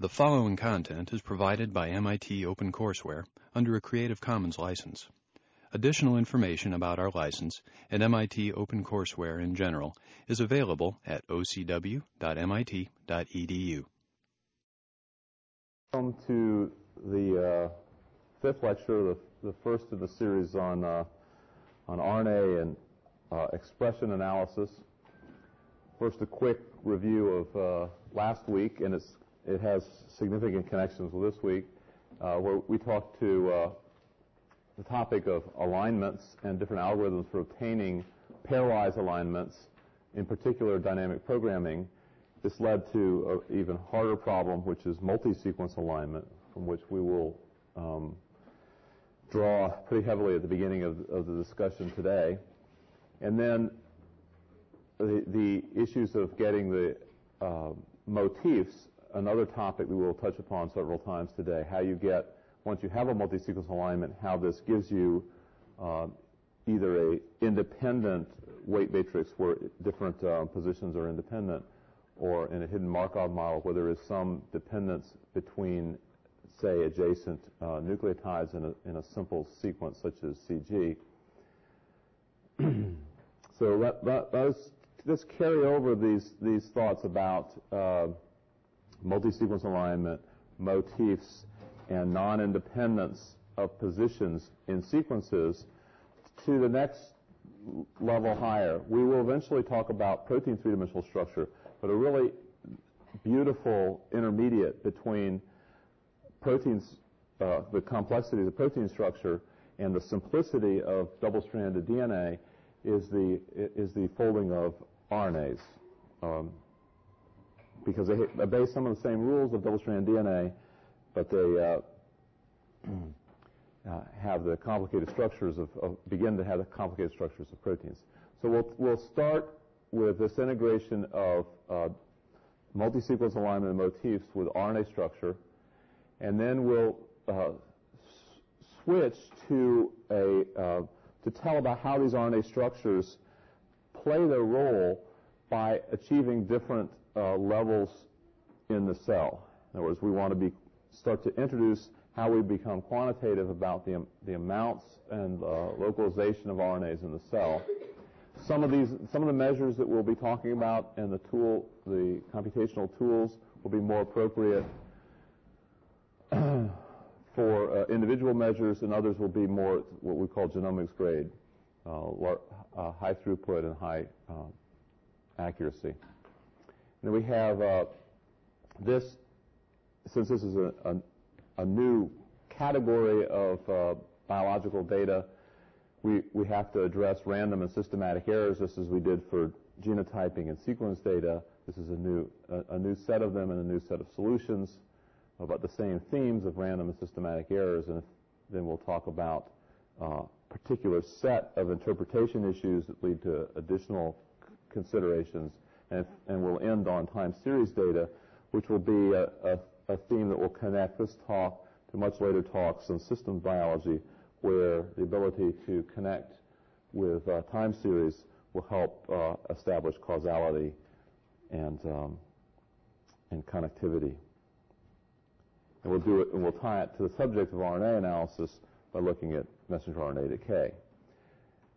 The following content is provided by MIT OpenCourseware under a Creative Commons license. Additional information about our license and MIT OpenCourseware in general is available at ocw.mit.edu. Welcome to the uh, fifth lecture, the, the, first of the series on, uh, on RNA and uh, expression analysis. First, a quick review of uh, last week, and it has significant connections with this week, uh, where we talked to uh, the topic of alignments and different algorithms for obtaining pairwise alignments, in particular dynamic programming. This led to an even harder problem, which is multi-sequence alignment, from which we will um, draw pretty heavily at the beginning of, of the discussion today. And then the, the issues of getting the uh, motifs, another topic we will touch upon several times today, how you get, once you have a multi-sequence alignment, how this gives you uh, either a independent weight matrix where different uh, positions are independent, or in a hidden Markov model where there is some dependence between, say, adjacent uh, nucleotides in a, in a simple sequence such as CG. so that, that, those let's carry over these, these thoughts about uh, multi-sequence alignment, motifs, and non-independence of positions in sequences to the next level higher. We will eventually talk about protein three-dimensional structure, but a really beautiful intermediate between proteins, uh, the complexity of the protein structure and the simplicity of double-stranded DNA is the is the folding of RNAs. Um, because they obey some of the same rules of double-stranded DNA, but they uh, uh, have the complicated structures of, of, begin to have the complicated structures of proteins. So we'll we'll start with this integration of uh, multi-sequence alignment and motifs with RNA structure, and then we'll uh, switch to a uh, to tell about how these RNA structures play their role by achieving different uh, levels in the cell. In other words, we want to be, start to introduce how we become quantitative about the, the amounts and uh, localization of RNAs in the cell. Some of these, some of the measures that we'll be talking about and the tool, the computational tools will be more appropriate for uh, individual measures, and others will be more what we call genomics grade. Uh, uh, high throughput and high um, accuracy. Then we have uh, this, since this is a, a, a new category of biological data, we, we have to address random and systematic errors, just as we did for genotyping and sequence data. This is a new, a, a, new set of them and a new set of solutions about the same themes of random and systematic errors, and then we'll talk about uh, particular set of interpretation issues that lead to additional considerations, and, and we'll end on time series data, which will be a, a, a theme that will connect this talk to much later talks on systems biology, where the ability to connect with uh, time series will help uh, establish causality and um, and connectivity. And we'll do it, and we'll tie it to the subject of RNA analysis by looking at messenger RNA decay.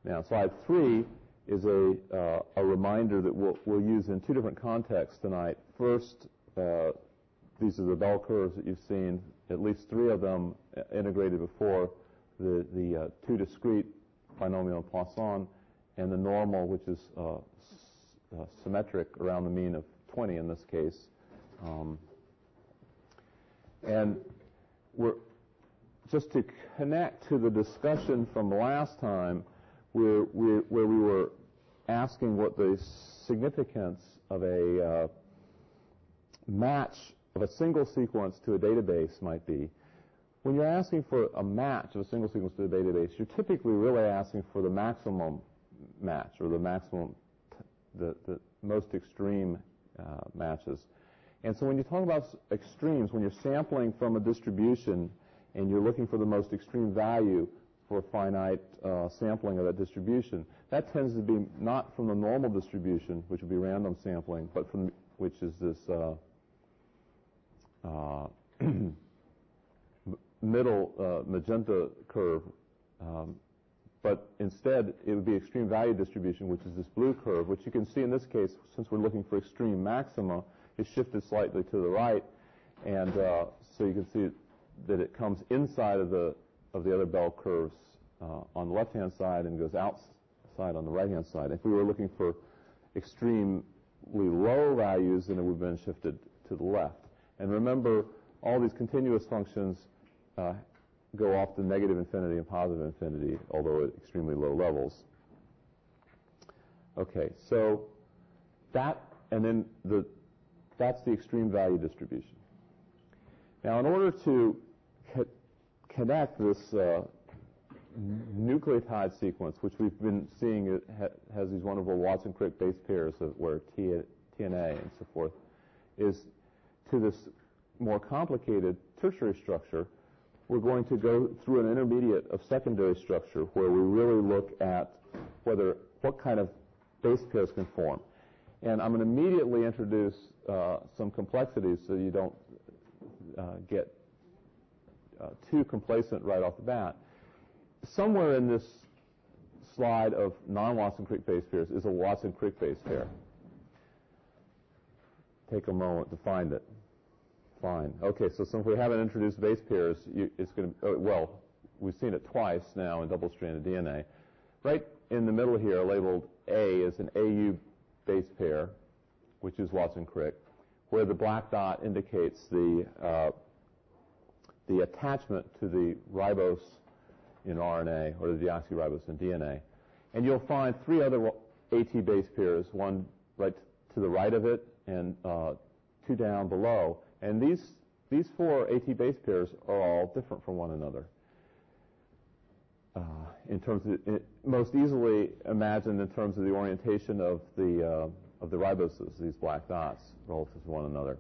Now, slide three is a, uh, a reminder that we'll, we'll, use in two different contexts tonight. First, uh, these are the bell curves that you've seen, at least three of them integrated before, the, the uh, two discrete binomial Poisson, and the normal, which is uh, uh, symmetric around the mean of 20 in this case. Um, and we're, just to connect to the discussion from last time where, where, where we were asking what the significance of a uh, match of a single sequence to a database might be. When you're asking for a match of a single sequence to a database, you're typically really asking for the maximum match or the maximum, the, the most extreme uh, matches. And so when you talk about extremes, when you're sampling from a distribution and you're looking for the most extreme value for finite uh, sampling of that distribution, that tends to be not from the normal distribution, which would be random sampling, but from which is this uh, uh, middle uh, magenta curve, um, but instead it would be extreme value distribution, which is this blue curve, which you can see in this case, since we're looking for extreme maxima, is shifted slightly to the right, and uh, so you can see that it comes inside of the of the other bell curves uh, on the left-hand side and goes outside on the right-hand side. If we were looking for extremely low values, then it would have been shifted to the left. And remember, all these continuous functions uh, go off to negative infinity and positive infinity, although at extremely low levels. Okay, so that, and then the, that's the extreme value distribution. Now, in order to co- connect this uh, nucleotide sequence, which we've been seeing has these wonderful Watson-Crick base pairs of where T- TNA and so forth, is to this more complicated tertiary structure, we're going to go through an intermediate of secondary structure where we really look at whether what kind of base pairs can form. And I'm going to immediately introduce uh, some complexities so you don't uh, get uh, too complacent right off the bat. Somewhere in this slide of non-Watson-Crick base pairs is a Watson-Crick base pair. Take a moment to find it. Fine. Okay, so since we haven't introduced base pairs, you, it's going to, oh, well, we've seen it twice now in double-stranded DNA. Right in the middle here, labeled A, is an AU base pair, which is Watson-Crick, where the black dot indicates the, uh, the attachment to the ribose in RNA or the deoxyribose in DNA. And you'll find three other AT base pairs, one right to the right of it and uh, two down below. And these, these four AT base pairs are all different from one another. Uh, in terms of, it, most easily imagined in terms of the orientation of the, uh, of the riboses, these black dots relative to one another.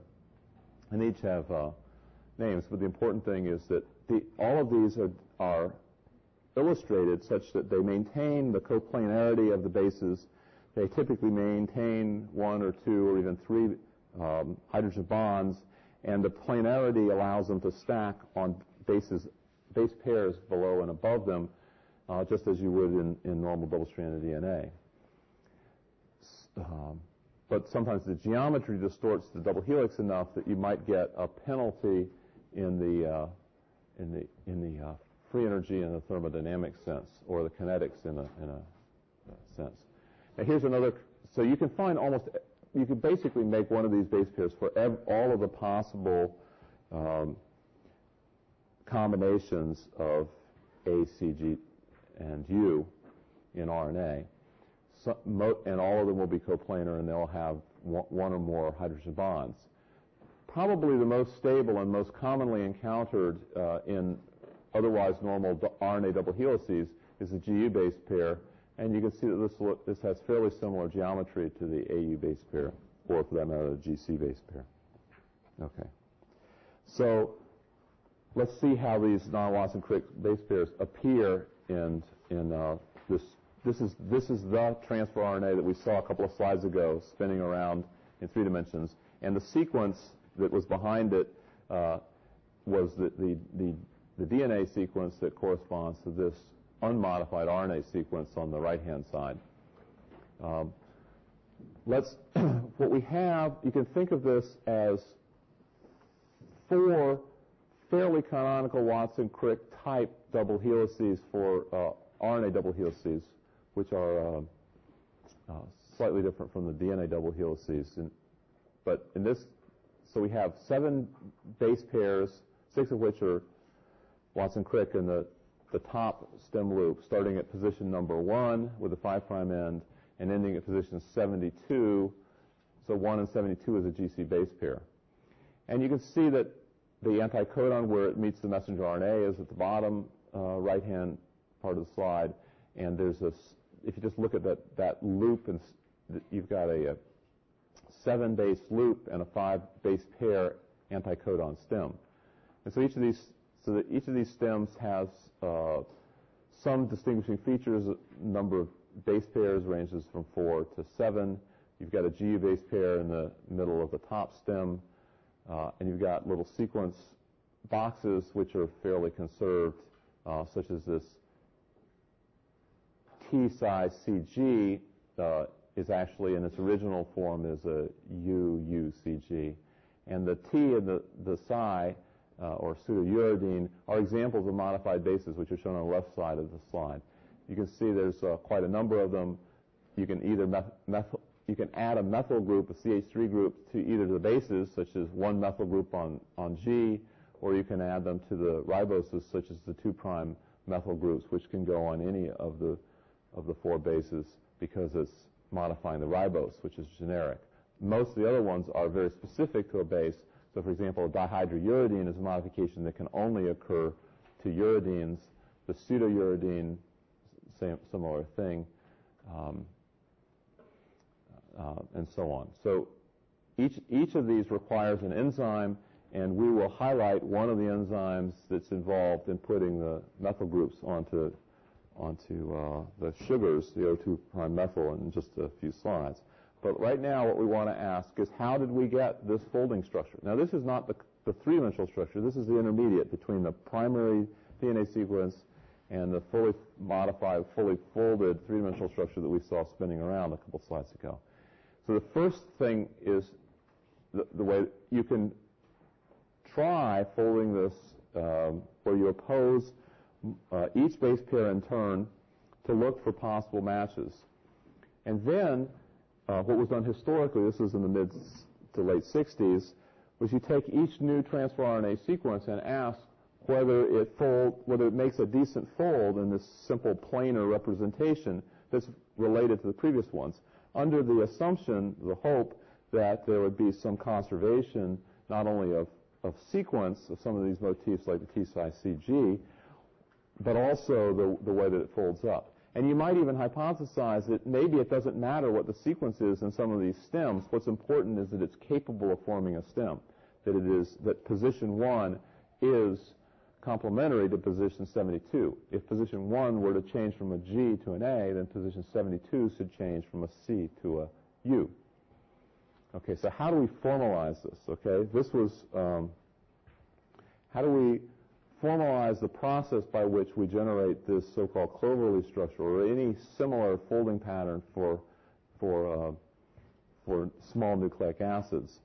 And each have uh, names, but the important thing is that the, all of these are, are illustrated such that they maintain the coplanarity of the bases. They typically maintain one or two or even three um, hydrogen bonds, and the planarity allows them to stack on bases, base pairs below and above them, uh, just as you would in, in normal double-stranded DNA. Um, but sometimes the geometry distorts the double helix enough that you might get a penalty in the uh, in the in the uh, free energy in the thermodynamic sense or the kinetics in a in a sense. Now here's another. So you can find almost you can basically make one of these base pairs for ev- all of the possible um, combinations of A, C, G, and U in RNA. So, and all of them will be coplanar and they'll have one or more hydrogen bonds. Probably the most stable and most commonly encountered uh, in otherwise normal RNA double helices is the GU base pair, and you can see that this, this has fairly similar geometry to the AU base pair, or for that matter, the GC base pair. Okay. So let's see how these non-Watson-Crick base pairs appear in, in uh, this. This is, this is the transfer RNA that we saw a couple of slides ago spinning around in three dimensions. And the sequence that was behind it uh, was the, the, the the DNA sequence that corresponds to this unmodified RNA sequence on the right-hand side. Um, let's, what we have, you can think of this as four fairly canonical Watson-Crick type double helices for uh, RNA double helices, which are uh, uh, slightly different from the DNA double helices. In, but in this, so we have seven base pairs, six of which are Watson-Crick in the, the top stem loop, starting at position number one with a 5' end and ending at position 72. So 1 and 72 is a GC base pair. And you can see that the anticodon where it meets the messenger RNA is at the bottom uh, right-hand part of the slide. And there's this, if you just look at that, that loop, and you've got a, a seven base loop and a five base pair anticodon stem. And so each of these so that each of these stems has uh, some distinguishing features. Number of base pairs ranges from four to seven. You've got a G base pair in the middle of the top stem. uh, and you've got little sequence boxes which are fairly conserved, uh, such as this T psi CG uh, is actually in its original form is a UUCG. And the T and the, the psi, uh, or pseudouridine, are examples of modified bases, which are shown on the left side of the slide. You can see there's uh, quite a number of them. You can either meth- methyl, you can add a methyl group, a CH3 group, to either the bases, such as one methyl group on, on G, or you can add them to the riboses, such as the 2' prime methyl groups, which can go on any of the, of the four bases because it's modifying the ribose, which is generic. Most of the other ones are very specific to a base. So, for example, dihydrouridine is a modification that can only occur to uridines. The pseudouridine, same similar thing. Um, uh, and so on. So each, each of these requires an enzyme, and we will highlight one of the enzymes that's involved in putting the methyl groups onto, onto uh, the sugars, the O2 prime methyl, in just a few slides. But right now, what we want to ask is how did we get this folding structure? Now, this is not the, the three-dimensional structure. This is the intermediate between the primary DNA sequence and the fully modified, fully folded three-dimensional structure that we saw spinning around a couple slides ago. So the first thing is the, the way you can try folding this um, where you oppose uh, each base pair in turn to look for possible matches. And then uh, what was done historically, this was in the mid to late 60s, was you take each new transfer RNA sequence and ask whether it fold, whether it makes a decent fold in this simple planar representation that's related to the previous ones under the assumption, the hope, that there would be some conservation not only of, of sequence of some of these motifs like the T psi CG, but also the, the way that it folds up. And you might even hypothesize that maybe it doesn't matter what the sequence is in some of these stems. What's important is that it's capable of forming a stem. That it is, that position one is complementary to position 72. If position 1 were to change from a G to an A, then position 72 should change from a C to a U. Okay, so how do we formalize this? Okay, this was, um, how do we formalize the process by which we generate this so-called Cloverleaf structure or any similar folding pattern for, for, uh, for small nucleic acids?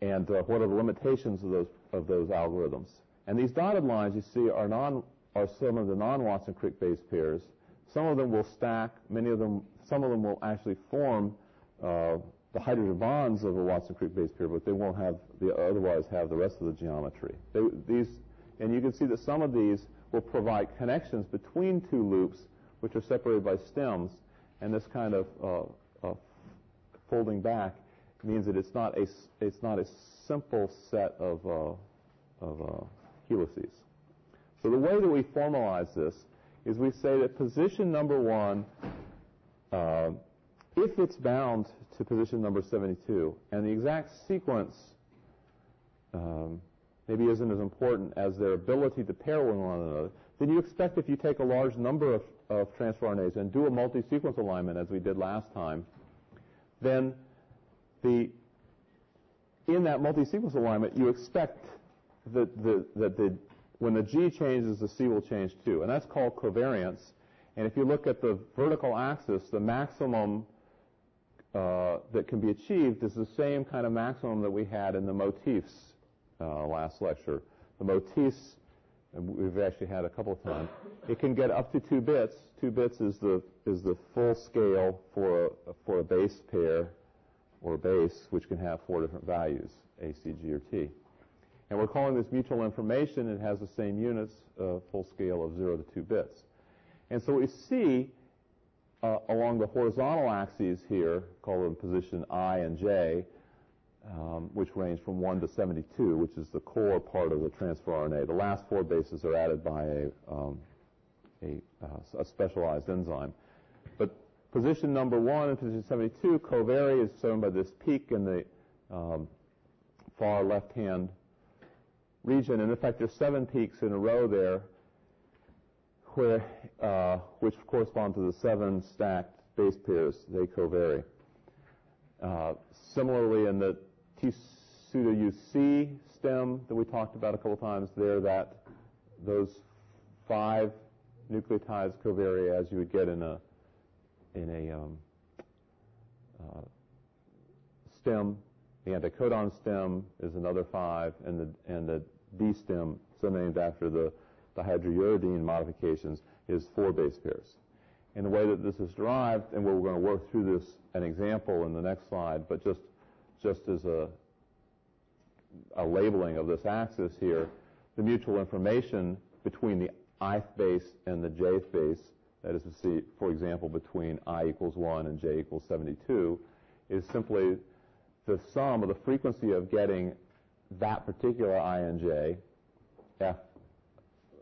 And uh, what are the limitations of those, of those algorithms? And these dotted lines you see are, non, are some of the non-Watson-Crick base pairs. Some of them will stack. Many of them, some of them will actually form uh, the hydrogen bonds of a Watson-Crick base pair, but they won't have the, otherwise have the rest of the geometry. They, these, and you can see that some of these will provide connections between two loops, which are separated by stems, and this kind of uh, uh, folding back means that it's not a it's not a simple set of uh, of uh, helices. So the way that we formalize this is we say that position number one, uh, if it's bound to position number 72, and the exact sequence um, maybe isn't as important as their ability to pair with one another, then you expect if you take a large number of, of transfer RNAs and do a multi-sequence alignment as we did last time, then the in that multi-sequence alignment, you expect that the, that the, when the G changes, the C will change too. And that's called covariance. And if you look at the vertical axis, the maximum uh, that can be achieved is the same kind of maximum that we had in the motifs last lecture. The motifs, and we've actually had a couple of times, it can get up to two bits. Two bits is the is the full scale for a, for a base pair or base, which can have four different values, A, C, G, or T. And we're calling this mutual information. It has the same units, uh, full scale of 0 to 2 bits. And so we see uh, along the horizontal axes here, called them position I and J, um, which range from 1 to 72, which is the core part of the transfer RNA. The last four bases are added by a, um, a, uh, a, specialized enzyme. But position number 1 and position 72 covary is shown by this peak in the um, far left-hand region. And in fact, there's seven peaks in a row there, where, uh, which correspond to the seven stacked base pairs. They covary. Uh, similarly, in the Pseudo UC stem that we talked about a couple times there, that those five nucleotides covary as you would get in a in a um, uh, stem. The anticodon stem is another five, and the and the D stem, so named after the dihydrouridine modifications, is four base pairs. And the way that this is derived, and we're going to work through this an example in the next slide, but just just as a a labeling of this axis here, the mutual information between the ith base and the jth base, that is to see, for example, between i equals 1 and j equals 72, is simply the sum of the frequency of getting that particular i and j, f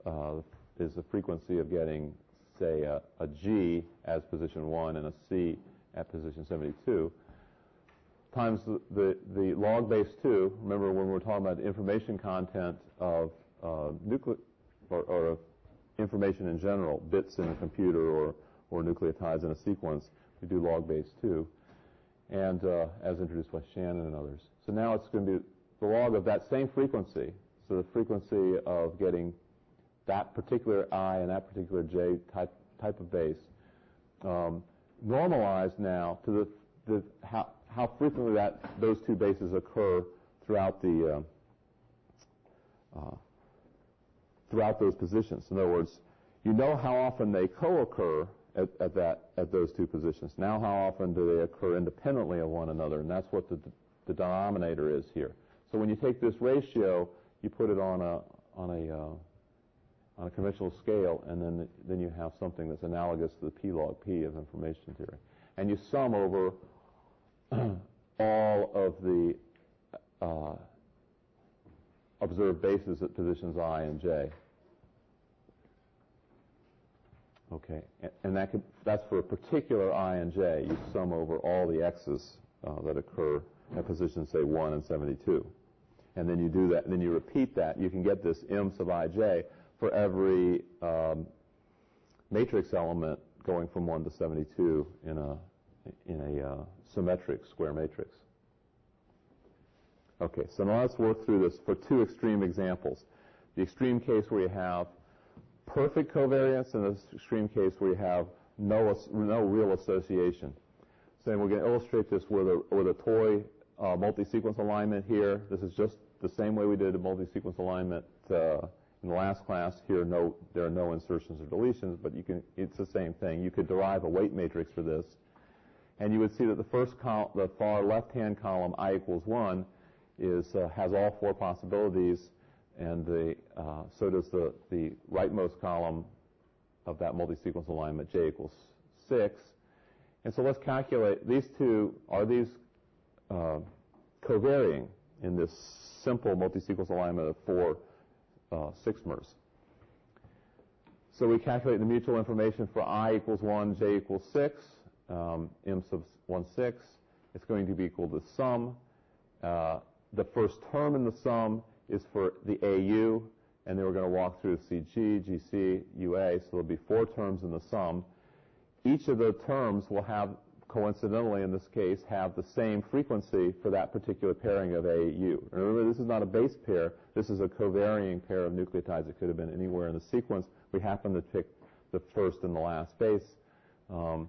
uh, is the frequency of getting, say, a, a g as position 1 and a c at position 72, times the, the, the, log base 2, remember when we're talking about information content of uh, or, or information in general, bits in a computer or, or nucleotides in a sequence, we do log base 2, and uh, as introduced by Shannon and others. So now it's going to be the log of that same frequency, so the frequency of getting that particular I and that particular J type, type of base, um, normalized now to the, the how, how frequently that those two bases occur throughout the uh, uh, throughout those positions. In other words, you know how often they co-occur at, at, that at those two positions. Now, how often do they occur independently of one another? And that's what the, the denominator is here. So when you take this ratio, you put it on a on a uh, on a conventional scale, and then then you have something that's analogous to the p log p of information theory, and you sum over all of the uh, observed bases at positions i and j. Okay, and that could, that's for a particular i and j. You sum over all the x's uh, that occur at positions, say, 1 and 72. And then you do that, and then you repeat that. You can get this m sub ij for every um, matrix element going from 1 to 72 in a, in a uh, symmetric square matrix. Okay, so now let's work through this for two extreme examples. The extreme case where you have perfect covariance and the extreme case where you have no, no real association. So we're going to illustrate this with a, with a toy uh, multi-sequence alignment here. This is just the same way we did a multi-sequence alignment uh, in the last class. Here, no, there are no insertions or deletions, but you can, it's the same thing. You could derive a weight matrix for this, and you would see that the first column, the far left-hand column, i equals 1, is, uh, has all four possibilities, and the, uh, so does the, the rightmost column of that multi-sequence alignment, j equals 6. And so let's calculate, these two, are these uh, covarying in this simple multi-sequence alignment of four uh, sixmers? So we calculate the mutual information for i equals 1, j equals 6, um, m sub 1, 6. It's going to be equal to sum. Uh, the first term in the sum is for the AU, and then we're going to walk through CG, GC, UA, so there'll be four terms in the sum. Each of the terms will have, coincidentally in this case, have the same frequency for that particular pairing of AU. Remember, this is not a base pair. This is a covarying pair of nucleotides. It could have been anywhere in the sequence. We happen to pick the first and the last base. Um,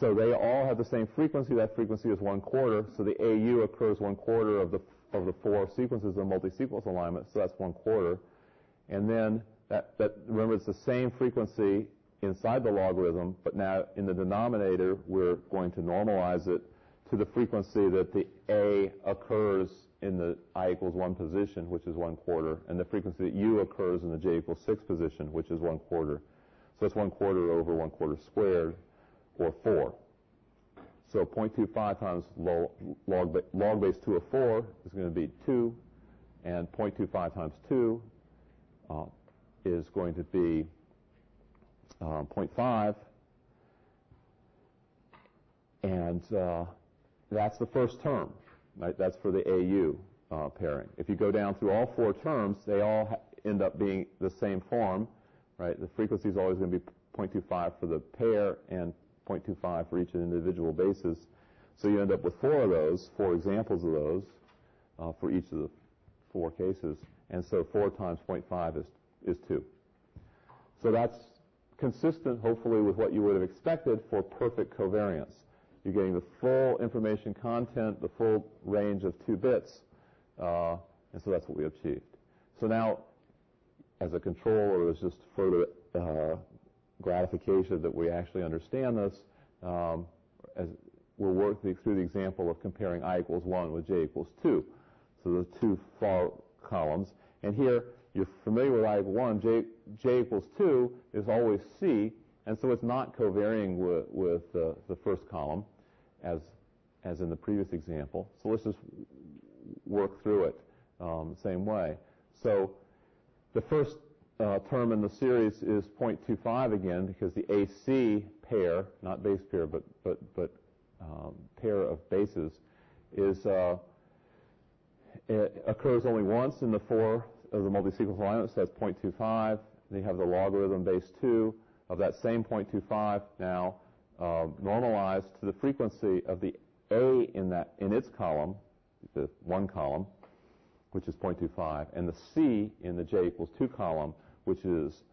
so they all have the same frequency. That frequency is one quarter. So the AU occurs one quarter of the of the four sequences of multi-sequence alignment. So that's one quarter. And then that, that remember it's the same frequency inside the logarithm, but now in the denominator we're going to normalize it to the frequency that the A occurs in the I equals 1 position, which is 1 quarter, and the frequency that U occurs in the J equals 6 position, which is 1 quarter. So it's 1 quarter over 1 quarter squared or 4. So 0.25 times log, log, log base 2 of 4 is going to be 2, and 0.25 times 2 uh, is going to be uh, 0.5, and uh, that's the first term. Right? That's for the AU uh, pairing. If you go down through all four terms, they all ha- end up being the same form. Right? The frequency is always going to be 0.25 for the pair and 0.25 for each individual basis. So you end up with four of those, four examples of those. uh, for each of the four cases. And so 4 times 0.5 is, is 2. So that's consistent, hopefully, with what you would have expected for perfect covariance. You're getting the full information content, the full range of two bits, uh, and so that's what we achieved. So now, as a control, or as just further uh, gratification that we actually understand this, um, as we'll work through the example of comparing i equals 1 with j equals 2. So the two far columns. And here, you're familiar with I equals 1, j, j equals 2 is always c, and so it's not covarying with, with uh, the first column as, as in the previous example. So let's just work through it um, same way. So the first uh, term in the series is 0.25 again because the AC pair, not base pair, but, but, but um, pair of bases, is uh, occurs only once in the four of the multi-sequence alignment, so that's 0.25. Then you have the logarithm base 2 of that same 0.25 now um, normalized to the frequency of the A in that in its column, the one column, which is 0.25, and the C in the J equals 2 column, which is,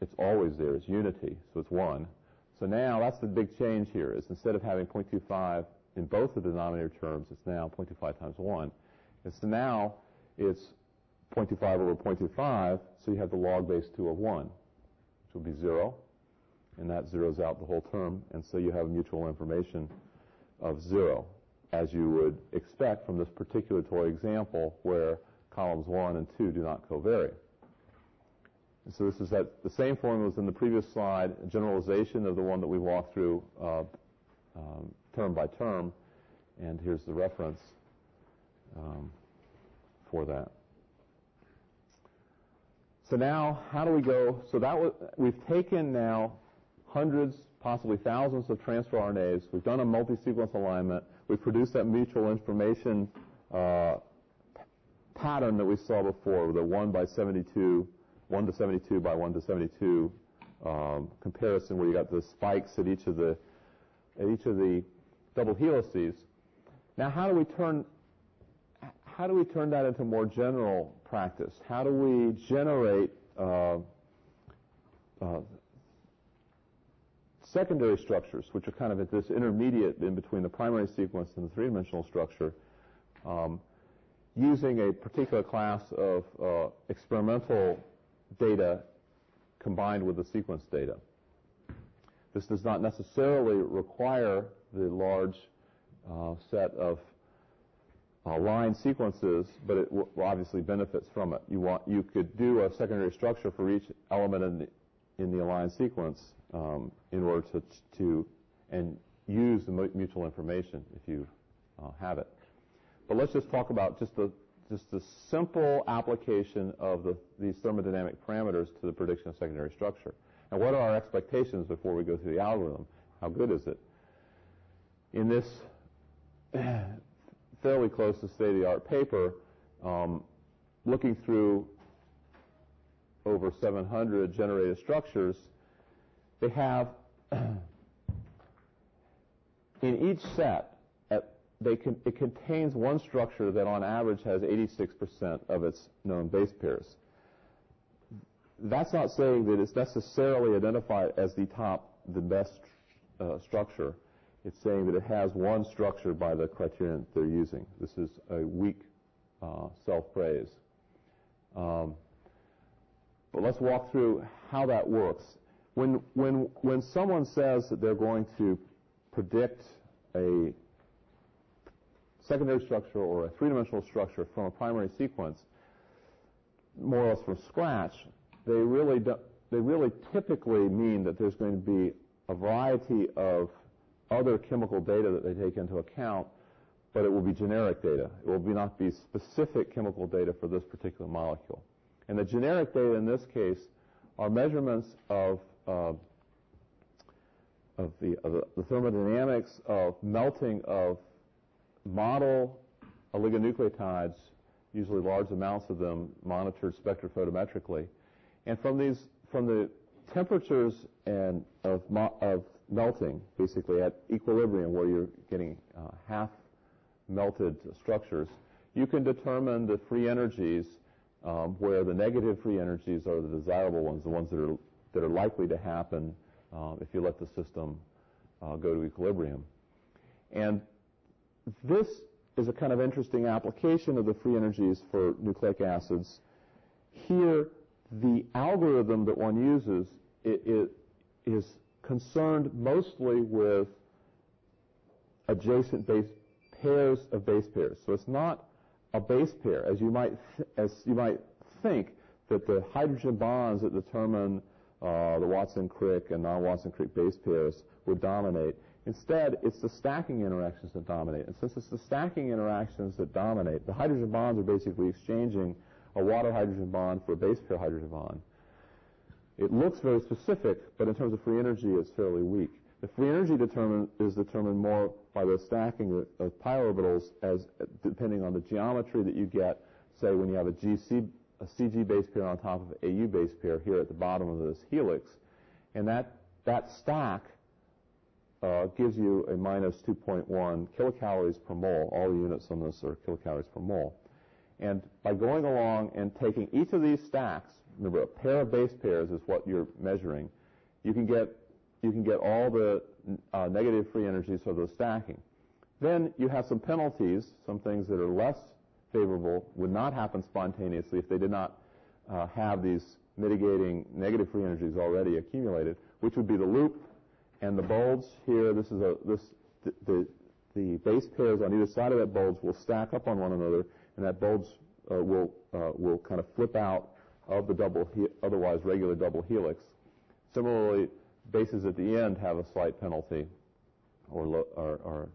it's always there, it's unity, so it's 1. So now that's the big change here, is instead of having 0.25 in both the denominator terms, it's now 0.25 times 1. And so now it's 0.25 over 0.25, so you have the log base 2 of 1, which will be 0, and that zeroes out the whole term, and so you have mutual information of 0, as you would expect from this particular toy example where columns 1 and 2 do not covary. And so this is that the same formula as in the previous slide, a generalization of the one that we walked through uh, um, term by term, and here's the reference um, for that. So now, how do we go? So that was, we've taken now hundreds, possibly thousands of transfer RNAs. We've done a multi-sequence alignment. We've produced that mutual information uh, pattern that we saw before, the 1 by 72, 1 to 72 by 1 to 72 um, comparison, where you got the spikes at each of the at each of the double helices. Now, how do we turn how do we turn that into more general practice? How do we generate uh, uh, secondary structures, which are kind of at this intermediate in between the primary sequence and the three-dimensional structure, um, using a particular class of uh, experimental data combined with the sequence data. This does not necessarily require the large uh, set of uh, line sequences, but it w- obviously benefits from it. You want you could do a secondary structure for each element in the, in the aligned sequence um, in order to to and use the mutual information if you uh, have it. But let's just talk about just the just the simple application of the, these thermodynamic parameters to the prediction of secondary structure. And what are our expectations before we go through the algorithm? How good is it? In this fairly close to state-of-the-art paper, um, looking through over 700 generated structures, they have in each set, it contains one structure that on average has 86% of its known base pairs. That's not saying that it's necessarily identified as the top, the best uh, structure. It's saying that it has one structure by the criterion they're using. This is a weak uh, self-praise. Um, but let's walk through how that works. When, when, when someone says that they're going to predict a secondary structure or a three-dimensional structure from a primary sequence, more or less from scratch, they really, do, they really typically mean that there's going to be a variety of other chemical data that they take into account, but it will be generic data. It will be not be specific chemical data for this particular molecule. And the generic data in this case are measurements of uh, of the, of the thermodynamics of melting of model oligonucleotides, usually large amounts of them monitored spectrophotometrically. And from these, from the temperatures and of, of melting, basically at equilibrium where you're getting uh, half melted structures, you can determine the free energies um, where the negative free energies are the desirable ones, the ones that are, that are likely to happen uh, if you let the system uh, go to equilibrium. And this is a kind of interesting application of the free energies for nucleic acids. Here, the algorithm that one uses it, it is concerned mostly with adjacent base pairs of base pairs. So it's not a base pair, as you might th- as you might think that the hydrogen bonds that determine uh, the Watson-Crick and non-Watson-Crick base pairs would dominate. Instead, it's the stacking interactions that dominate. And since it's the stacking interactions that dominate, the hydrogen bonds are basically exchanging a water hydrogen bond for a base pair hydrogen bond. It looks very specific, but in terms of free energy, it's fairly weak. The free energy determined, is determined more by the stacking of, of pi orbitals as depending on the geometry that you get, say when you have a GC, a CG base pair on top of an AU base pair here at the bottom of this helix, and that, that stack uh, gives you a minus 2.1 kilocalories per mole. All the units on this are kilocalories per mole. And by going along and taking each of these stacks, remember a pair of base pairs is what you're measuring, you can get you can get all the uh, negative free energies for the stacking. Then you have some penalties, some things that are less favorable would not happen spontaneously if they did not uh, have these mitigating negative free energies already accumulated, which would be the loop and the bulge here. This is a this the, the, the base pairs on either side of that bulge will stack up on one another, and that bulge uh, will uh, will kind of flip out of the double he- otherwise regular double helix. Similarly, bases at the end have a slight penalty, or, lo- or, or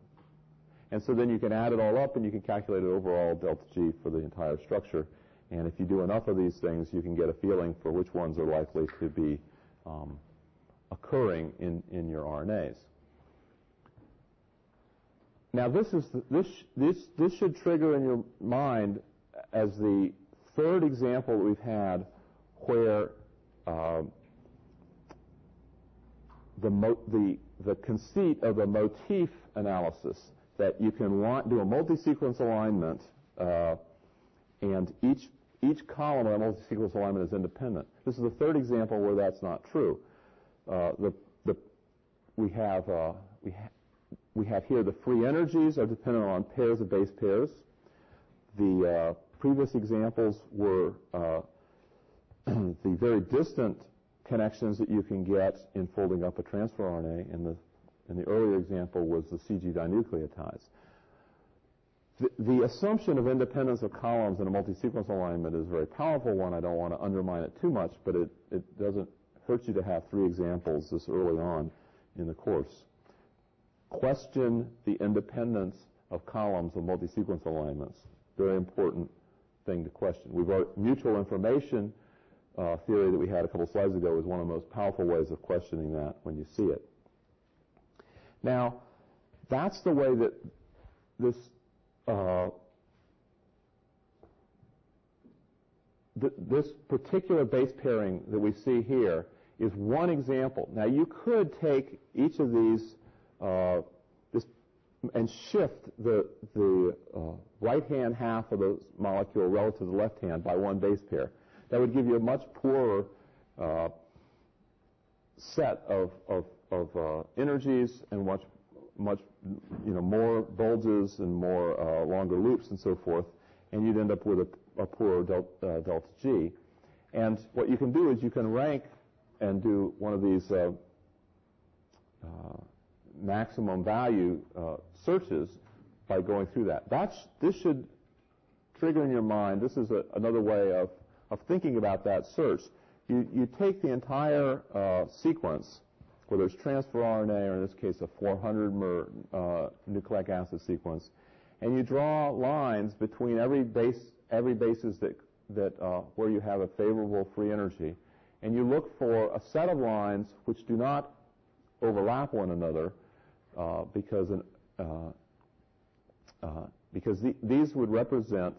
and so then you can add it all up and you can calculate an overall delta G for the entire structure. And if you do enough of these things, you can get a feeling for which ones are likely to be um, occurring in, in your RNAs. Now this is the, this this this should trigger in your mind as the third example that we've had where uh, the, mo- the, the conceit of the motif analysis that you can want, do a multi-sequence alignment uh, and each, each column of a multi-sequence alignment is independent. This is the third example where that's not true. Uh, the, the, we, have, uh, we, ha- we have here the free energies are dependent on pairs of base pairs. The uh, previous examples were the very distant connections that you can get in folding up a transfer RNA. In the, the earlier example was the CG dinucleotides. The, the assumption of independence of columns in a multi-sequence alignment is a very powerful one. I don't want to undermine it too much, but it, it doesn't hurt you to have three examples this early on in the course. Question the independence of columns of multi-sequence alignments. Very important thing to question. We've got mutual information uh, theory that we had a couple slides ago is one of the most powerful ways of questioning that when you see it. Now, that's the way that this uh, th- this particular base pairing that we see here is one example. Now, you could take each of these uh, this, and shift the the uh, right hand half of the molecule relative to the left hand by one base pair that would give you a much poorer uh, set of, of, of uh, energies and much, much, you know, more bulges and more uh, longer loops and so forth, and you'd end up with a, a poor del, uh, delta G. And what you can do is you can rank and do one of these uh, uh, maximum value searches by going through that. That's, this should trigger in your mind, this is a, another way of of thinking about that search. You, you take the entire uh, sequence, whether it's transfer RNA or in this case a 400 mer uh, nucleic acid sequence, and you draw lines between every base, every basis that, that uh, where you have a favorable free energy, and you look for a set of lines which do not overlap one another uh, because an, uh, uh, because the, these would represent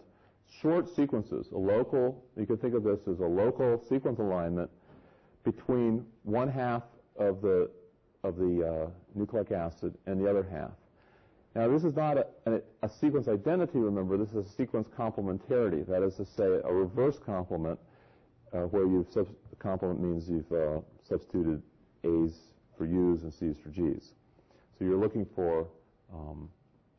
short sequences, a local, you could think of this as a local sequence alignment between one half of the, of the uh, nucleic acid and the other half. Now, this is not a, a, a, sequence identity, remember, this is a sequence complementarity. That is to say, a reverse complement, uh, where you've sub- complement means you've uh, substituted A's for U's and C's for G's. So you're looking for, um,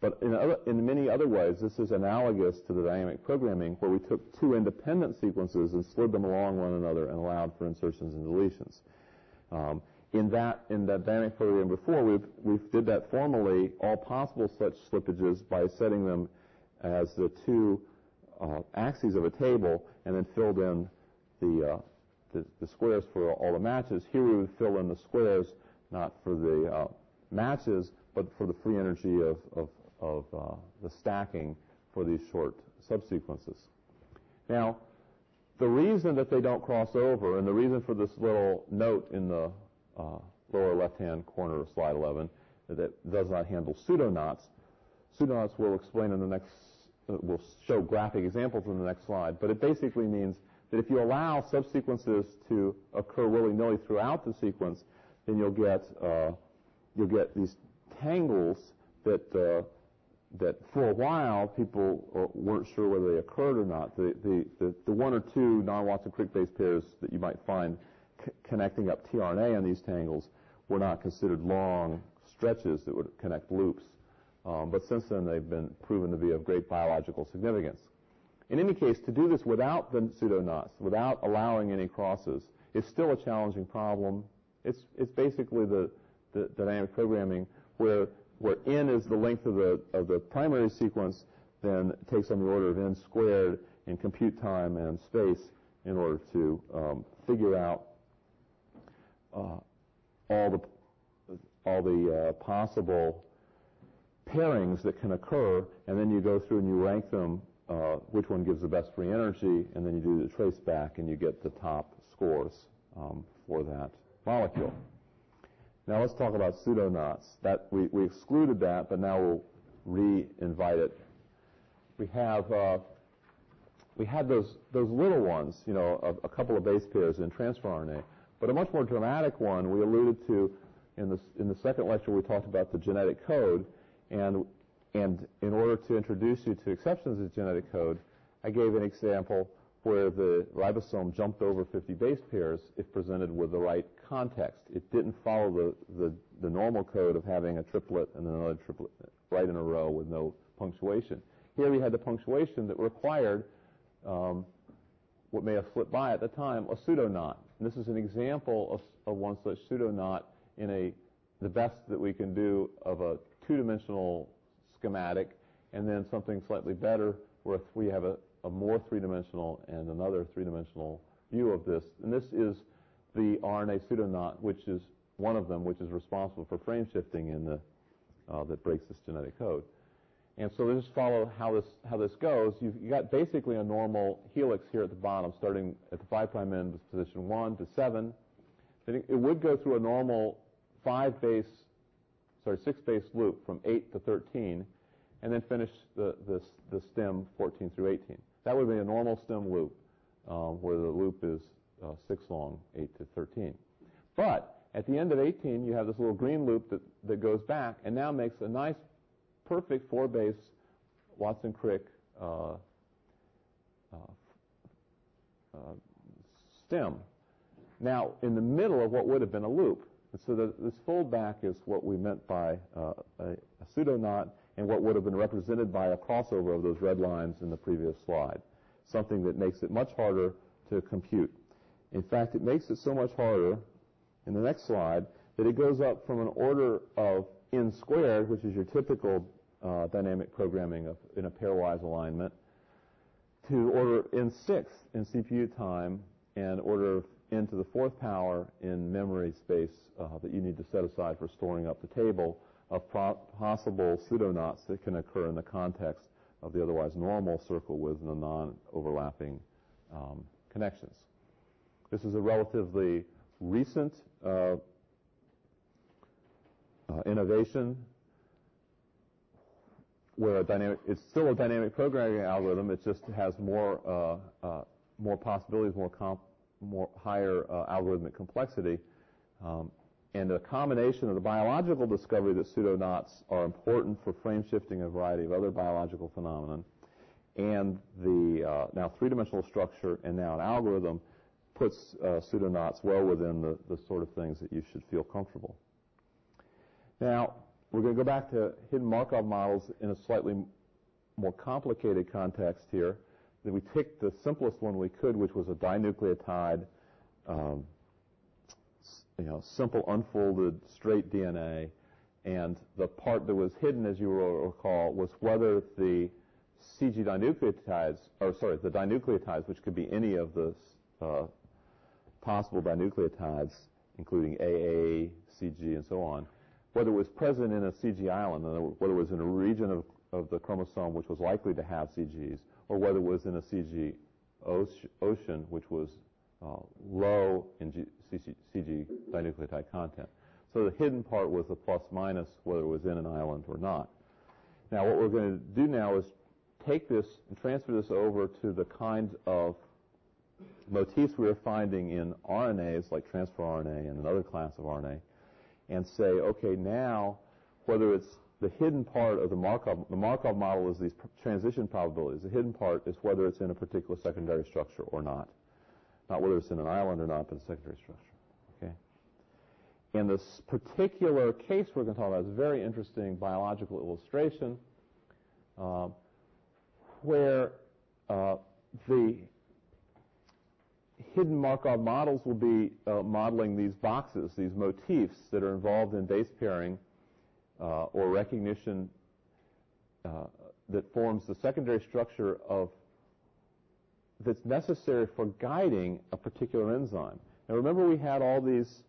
but in, other, in many other ways, this is analogous to the dynamic programming where we took two independent sequences and slid them along one another and allowed for insertions and deletions. Um, in that in that dynamic program before, we we did that formally, all possible such slippages by setting them as the two uh, axes of a table, and then filled in the, uh, the, the squares for all the matches. Here we would fill in the squares not for the uh, matches, but for the free energy of of, of uh, the stacking for these short subsequences. Now, the reason that they don't cross over, and the reason for this little note in the uh, lower left-hand corner of slide 11 that does not handle pseudoknots. Pseudoknots we'll explain in the next, uh, we'll show graphic examples in the next slide, but it basically means that if you allow subsequences to occur willy-nilly throughout the sequence, then you'll get uh, you'll get these tangles that uh, that for a while people uh, weren't sure whether they occurred or not. The the the, the one or two non-Watson-Crick base pairs that you might find connecting up tRNA in these tangles were not considered long stretches that would connect loops. Um, but since then, they've been proven to be of great biological significance. In any case, to do this without the pseudoknots, without allowing any crosses, is still a challenging problem. It's, it's basically the, the, dynamic programming where, where n is the length of the, of the primary sequence, then takes on the order of n squared in compute time and space in order to um, figure out all the all the uh, possible pairings that can occur, and then you go through and you rank them, uh, which one gives the best free energy, and then you do the trace back and you get the top scores um, for that molecule. Now let's talk about pseudoknots. That we, we excluded that, but now we'll re-invite it. We have uh, we had those those little ones, you know, a, a couple of base pairs in transfer RNA. But a much more dramatic one we alluded to in the, in the second lecture we talked about the genetic code and and in order to introduce you to exceptions of genetic code, I gave an example where the ribosome jumped over 50 base pairs if presented with the right context. It didn't follow the, the, the normal code of having a triplet and another triplet right in a row with no punctuation. Here we had the punctuation that required um, what may have slipped by at the time, a pseudoknot. And this is an example of, of one such pseudoknot in a the best that we can do of a two-dimensional schematic, and then something slightly better where we have a, a more three-dimensional and another three-dimensional view of this. And this is the RNA pseudoknot, which is one of them, which is responsible for frame shifting in the uh, that breaks this genetic code. And so let's just follow how this how this goes. You've got basically a normal helix here at the bottom, starting at the 5' prime end with position 1 to 7. Then it, it would go through a normal 5 base, sorry, 6 base loop from 8 to 13, and then finish the, the, the stem 14 through 18. That would be a normal stem loop, um, where the loop is uh, 6 long, 8 to 13. But at the end of 18, you have this little green loop that, that goes back and now makes a nice perfect four base Watson Crick uh, uh, uh, stem. Now, in the middle of what would have been a loop. And so the, this fold back is what we meant by uh, a, a pseudoknot and what would have been represented by a crossover of those red lines in the previous slide. Something that makes it much harder to compute. In fact, it makes it so much harder in the next slide that it goes up from an order of n squared, which is your typical uh, dynamic programming of, in a pairwise alignment, to order n sixth in CPU time and order n to the fourth power in memory space uh, that you need to set aside for storing up the table of pro- possible pseudoknots that can occur in the context of the otherwise normal circle with the non-overlapping um, connections. This is a relatively recent uh, uh, innovation where a dynamic, it's still a dynamic programming algorithm. It just has more uh, uh, more possibilities, more comp, more higher uh, algorithmic complexity. Um, and a combination of the biological discovery that pseudoknots are important for frame shifting a variety of other biological phenomena, and the uh, now three-dimensional structure and now an algorithm puts uh, pseudoknots well within the, the sort of things that you should feel comfortable. Now, we're going to go back to hidden Markov models in a slightly more complicated context here. That we picked the simplest one we could, which was a dinucleotide um, you know, simple unfolded straight DNA, and the part that was hidden, as you will recall, was whether the CG dinucleotides, or sorry, the dinucleotides, which could be any of the uh, possible dinucleotides, including AA, CG, and so on, whether it was present in a CG island, whether it was in a region of, of the chromosome which was likely to have CGs, or whether it was in a CG ocean, which was uh, low in G, CG, CG dinucleotide content. So the hidden part was the plus minus, whether it was in an island or not. Now what we're going to do now is take this and transfer this over to the kinds of motifs we are finding in RNAs, like transfer RNA and another class of RNA, and say, okay, now whether it's the hidden part of the Markov, the Markov model is these transition probabilities. The hidden part is whether it's in a particular secondary structure or not not whether it's in an island or not, but a secondary structure. Okay. In this particular case we're going to talk about is a very interesting biological illustration uh, where uh, the hidden Markov models will be uh, modeling these boxes, these motifs that are involved in base pairing uh, or recognition uh, that forms the secondary structure of that's necessary for guiding a particular enzyme. Now remember we had all these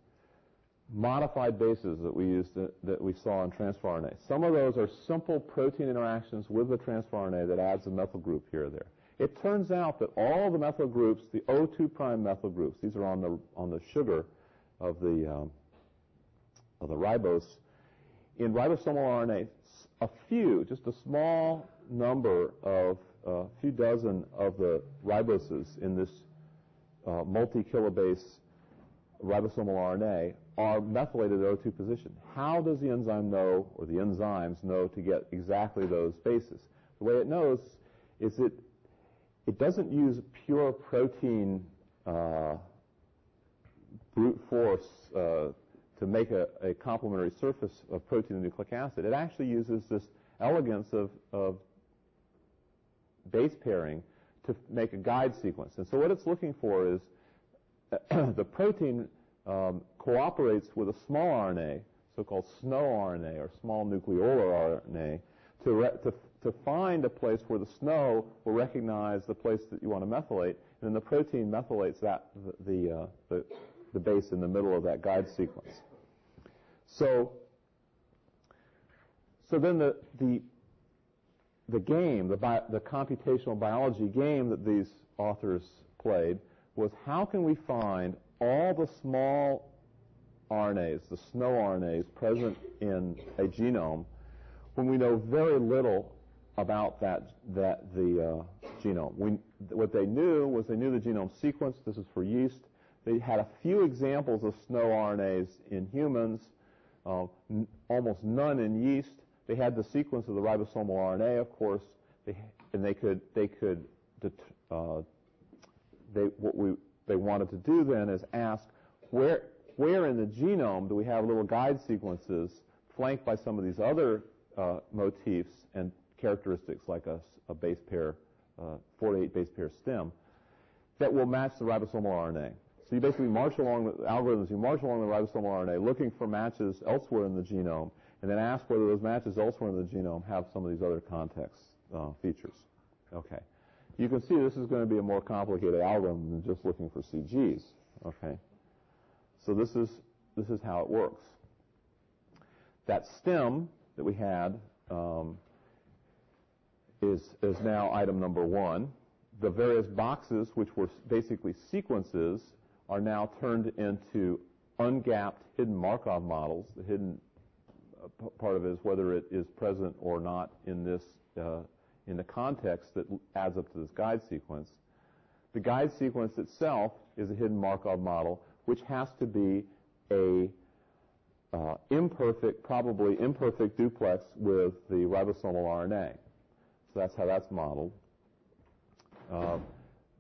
modified bases that we used that we saw in transfer RNA. Some of those are simple protein interactions with the transfer RNA that adds a methyl group here or there. It turns out that all the methyl groups, the O2 prime methyl groups, these are on the on the sugar of the um, of the ribose. In ribosomal RNA, a few, just a small number of a few dozen of the riboses in this uh, multi-kilobase ribosomal RNA are methylated at O2 position. How does the enzyme know, or the enzymes know, to get exactly those bases? The way it knows is it it doesn't use pure protein uh, brute force uh, to make a, a, complementary surface of protein and nucleic acid. It actually uses this elegance of, of base pairing to make a guide sequence. And so what it's looking for is the protein um, cooperates with a small RNA, so-called SNO RNA or small nucleolar RNA, to, to, to find a place where the SNO will recognize the place that you want to methylate, and then the protein methylates that the, uh, the, the base in the middle of that guide sequence. So, so then the, the the game, the, bi- the computational biology game that these authors played was how can we find all the small RNAs, the SNO RNAs present in a genome when we know very little about that, that the uh, genome. We, what they knew was they knew the genome sequence. This is for yeast. They had a few examples of SNO RNAs in humans, uh, n- almost none in yeast. They had the sequence of the ribosomal RNA, of course, they, and they could they could uh, they what we they wanted to do then is ask where where in the genome do we have little guide sequences flanked by some of these other uh, motifs and characteristics like a, a base pair, uh, 4 to 8 base pair stem that will match the ribosomal RNA. So you basically march along the algorithms, you march along the ribosomal RNA looking for matches elsewhere in the genome and then ask whether those matches elsewhere in the genome have some of these other context uh, features. Okay. You can see this is going to be a more complicated algorithm than just looking for CGs. Okay. So this is this is how it works. That stem that we had um, is is now item number one. The various boxes, which were basically sequences, are now turned into ungapped hidden Markov models. The hidden part of it is whether it is present or not in this uh, in the context that adds up to this guide sequence. The guide sequence itself is a hidden Markov model, which has to be a uh, imperfect, probably imperfect duplex with the ribosomal RNA. So that's how that's modeled. Uh,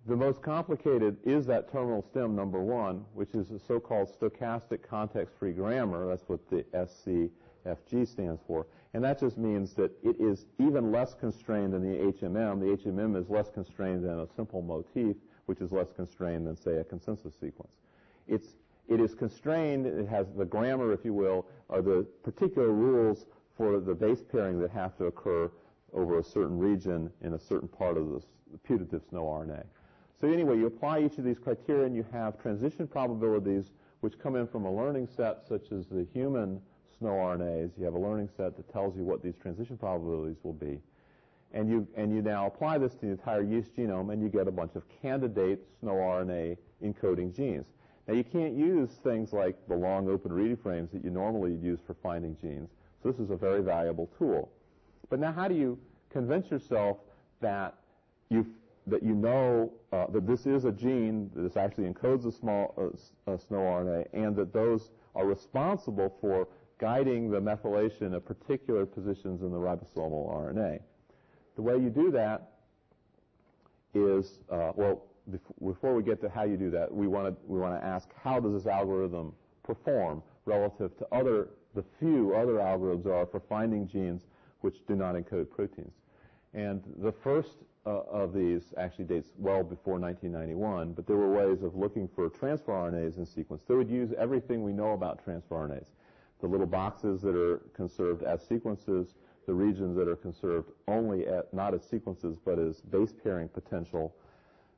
the most complicated is that terminal stem number one, which is a so-called stochastic context-free grammar. That's what the SCFG stands for. And that just means that it is even less constrained than the HMM. The HMM is less constrained than a simple motif, which is less constrained than, say, a consensus sequence. It's, it is constrained, it has the grammar, if you will, or the particular rules for the base pairing that have to occur over a certain region in a certain part of the putative SNO RNA. So anyway, you apply each of these criteria and you have transition probabilities which come in from a learning set such as the human SNO RNAs. You have a learning set that tells you what these transition probabilities will be. And you, and you now apply this to the entire yeast genome and you get a bunch of candidate SNO RNA encoding genes. Now you can't use things like the long open reading frames that you normally use for finding genes. So this is a very valuable tool. But now how do you convince yourself that you that you know uh, that this is a gene that actually encodes a small uh, a SNO RNA, and that those are responsible for guiding the methylation of particular positions in the ribosomal RNA. The way you do that is, uh, well, before we get to how you do that, we want to we want to ask how does this algorithm perform relative to other the few other algorithms are for finding genes which do not encode proteins. And the first uh, of these actually dates well before 1991, but there were ways of looking for transfer RNAs in sequence. They would use everything we know about transfer RNAs. The little boxes that are conserved as sequences, the regions that are conserved only at, not as sequences, but as base pairing potential,